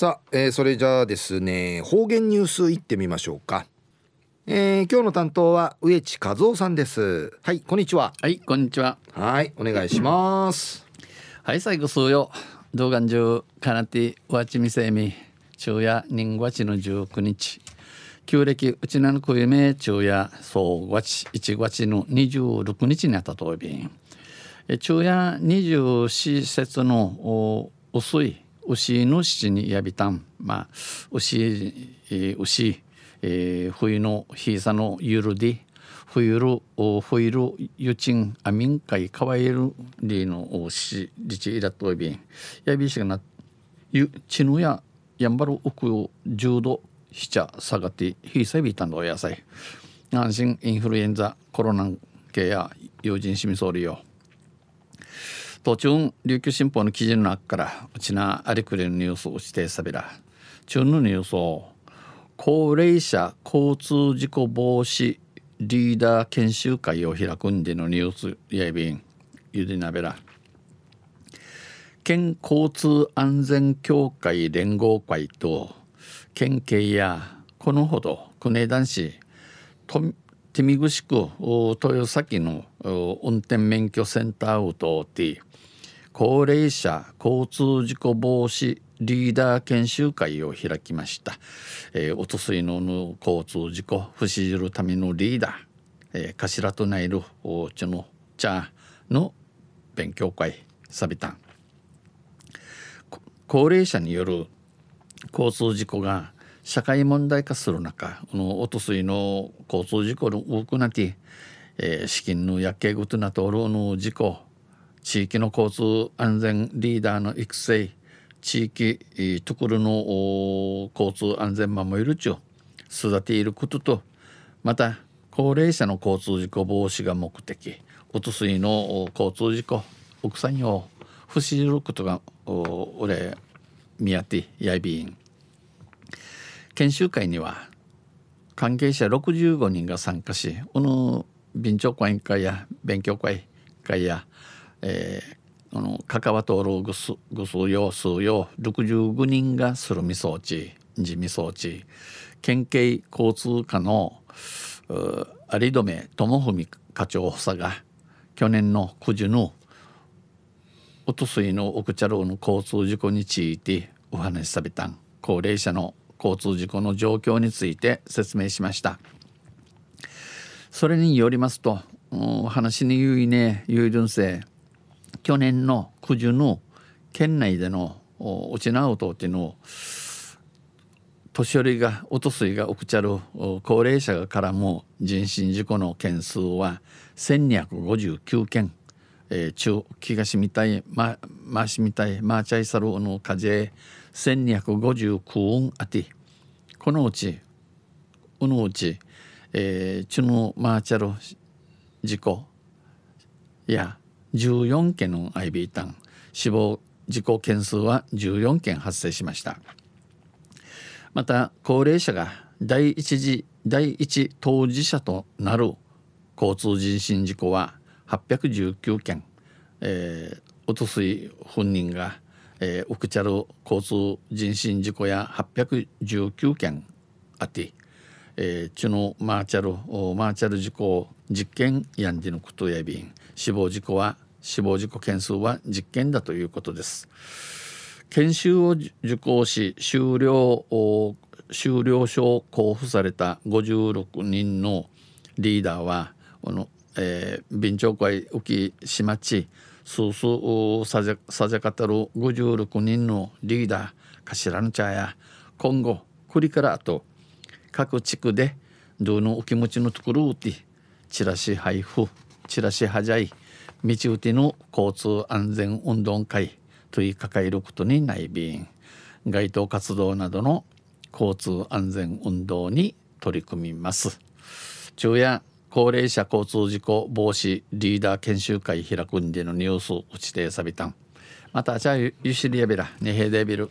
さあ、えー、それじゃあですね方言ニュースいってみましょうか。えー、今日の担当は植地和夫さんです。はいこんにちは。はいこんにちは。はいお願いします。はい最後数よ。動画中かなてわちみせみ昼夜人月の19日旧暦うちなのくゆめ昼夜総月1月の26日にあったとびん昼夜24節の薄い牛の七にやびたん。まあ牛牛えー、冬の日さのゆるで冬る冬るゆちんあみんかいかわいるりのしりちいらといびん。やびしがなゆちぬややんばるうく10度しちゃ下がってひさびたんど野菜安心インフルエンザコロナ系や用心しみそうりよ。途中琉球新報の記事の中からうちなありくれるニュースを指定さびら。中のニュースを高齢者交通事故防止リーダー研修会を開くんでのニュースやびんゆでなべら。県交通安全協会連合会と県警やこのほど国枝男子手見串区豊崎の運転免許センターを通って高齢者交通事故防止リーダー研修会を開きました。えー、おとすいのの交通事故、不死じるためのリーダー、えー、頭となるおちの茶の勉強会、サビタン。高齢者による交通事故が社会問題化する中、このおとすいの交通事故の多くなって、えー、資金のやけぐとなとるの事故、地域の交通安全リーダーの育成、地域ところの交通安全守るちを育ていることとまた高齢者の交通事故防止が目的おとすいの交通事故奥さんを不死ることが俺宮手やいびん。研修会には関係者65人が参加しこの備長会員会や勉強会会や、えー、あの関わとるぐすぐすよ数よ65人がするみ装置地味装置県警交通課の有留智文課長補佐が去年の9時のおとすいの奥茶路の交通事故についてお話しされたん。高齢者の交通事故の状況について説明しました。それによりますとお話に言いねゆいるんせ去年の九十の県内でのうちなうとっていうのを年寄りがおとすいがおくちゃる高齢者からも人身事故の件数は1259件、えー、中気がしみたいまましみたいまーちゃいさるの風1259運あてこのうちうのうち、えー、チュのマーチャル事故や14件の IB タン死亡事故件数は14件発生しました。また高齢者が第一次第一当事者となる交通人身事故は819件、えー、おとすい本人が、えー、オクチャル交通人身事故や819件あって、えー、チュノマーチャルマーチャル事故実験やんじのことやびん。死亡事故は死亡事故件数は実験だということです。研修を受講し終了終了証を交付された56人のリーダーはこの、えー、備長会浮島地スースーさじさじかたる56人のリーダー頭の茶や今後これからあと各地区でどのお気持ちのところをてチラシ配布チラシはじゃい道打ての交通安全運動会とい抱えることにない便街頭活動などの交通安全運動に取り組みます。昼夜高齢者交通事故防止リーダー研修会開くんでのニュース打ちてさびたん。またじゃあゆしりやべらねへでびる。